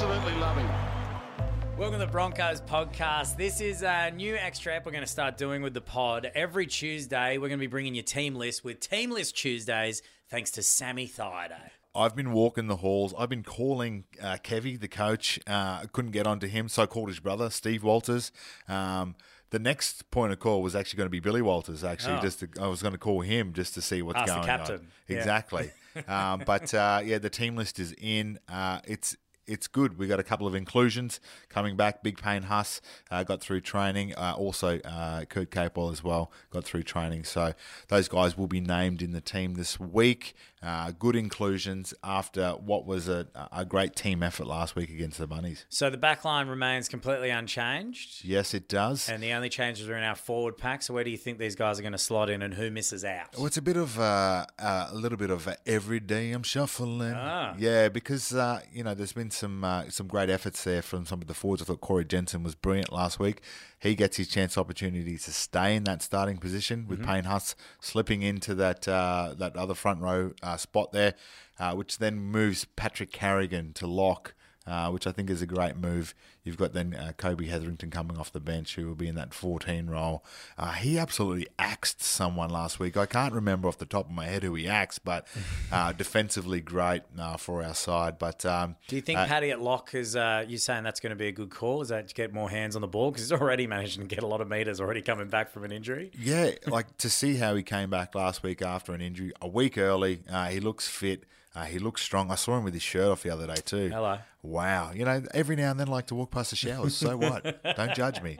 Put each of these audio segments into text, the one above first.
Welcome to the Broncos podcast. This is a new extra app we're going to start doing with the pod. Every Tuesday, we're going to be bringing you team list with Team List Tuesdays, thanks to Sammy Thaiday. I've been walking the halls. I've been calling uh, Kevy, the coach. Uh, couldn't get onto him, so I called his brother, Steve Walters. Um, the next point of call was actually going to be Billy Walters. Actually, Oh. just to, I was going to call him just to see what's Ask the going captain. on. Yeah. Exactly. um, but uh, yeah, the team list is in. Uh, it's it's good. We got a couple of inclusions coming back. Big Payne Haas uh, got through training. Uh, also, uh, Kurt Capewell as well got through training. So those guys will be named in the team this week. Uh, good inclusions after what was a, a great team effort last week against the Bunnies. So the back line remains completely unchanged. Yes, it does. And the only changes are in our forward pack. So where do you think these guys are going to slot in and who misses out? Well, it's a bit of uh, uh, a little bit of every day I'm shuffling. Ah. Yeah, because uh, you know there's been some uh, some great efforts there from some of the forwards. I thought Corey Jensen was brilliant last week. He gets his chance opportunity to stay in that starting position with Payne Haas slipping into that uh, that other front row uh, spot there, uh, which then moves Patrick Carrigan to lock. Uh, which I think is a great move. You've got then uh, Kobe Hetherington coming off the bench, who will be in that 14 role. Uh, he absolutely axed someone last week. I can't remember off the top of my head who he axed, but uh, defensively great uh, for our side. But um, Do you think Paddy at lock is, uh, you saying that's going to be a good call? Is that to get more hands on the ball? Because he's already managed to get a lot of meters already coming back from an injury. Yeah, like to see how he came back last week after an injury, a week early. Uh, he looks fit. Uh, he looks strong. I saw him with his shirt off the other day too. Hello. Wow. You know, every now and then I like to walk past the showers. So what? Don't judge me.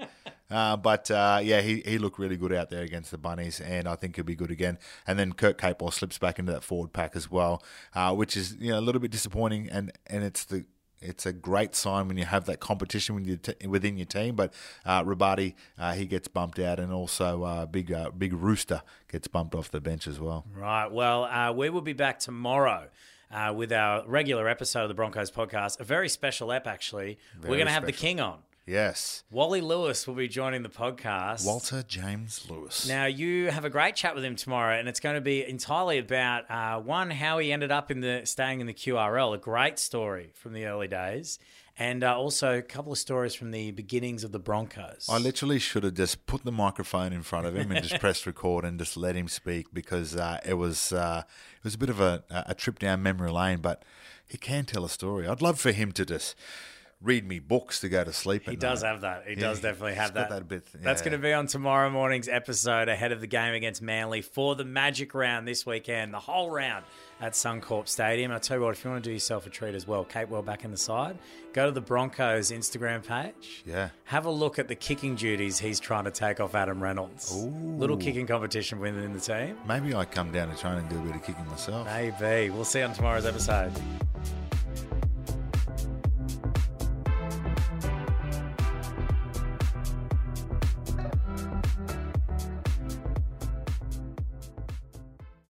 Uh, but uh, yeah, he, he looked really good out there against the Bunnies, and I think he'll be good again. And then Kurt Capewell slips back into that forward pack as well, uh, which is you know a little bit disappointing. And, and it's the it's a great sign when you have that competition with your t- within your team. But uh, Rabati, uh, he gets bumped out, and also uh, big uh, big Rooster gets bumped off the bench as well. Right. Well, uh, we will be back tomorrow. Uh, with our regular episode of the Broncos podcast, a very special ep actually. We're going to have the king on. Yes, Wally Lewis will be joining the podcast. Walter James Lewis. Now you have a great chat with him tomorrow, and it's going to be entirely about uh, one how he ended up in the staying in the QRL, a great story from the early days, and uh, also a couple of stories from the beginnings of the Broncos. I literally should have just put the microphone in front of him and just pressed record and just let him speak because uh, it was uh, it was a bit of a, a trip down memory lane. But he can tell a story. I'd love for him to just read me books to go to sleep. He does have that. He does definitely have that. that bit, That's going to be on tomorrow morning's episode ahead of the game against Manly for the Magic round this weekend, the whole round at Suncorp Stadium. I'll tell you what, if you want to do yourself a treat as well, Capewell back in the side, go to the Broncos Instagram page. Yeah. Have a look at the kicking duties he's trying to take off Adam Reynolds. Ooh. Little kicking competition within the team. Maybe I come down to train and do a bit of kicking myself. Maybe. We'll see you on tomorrow's episode.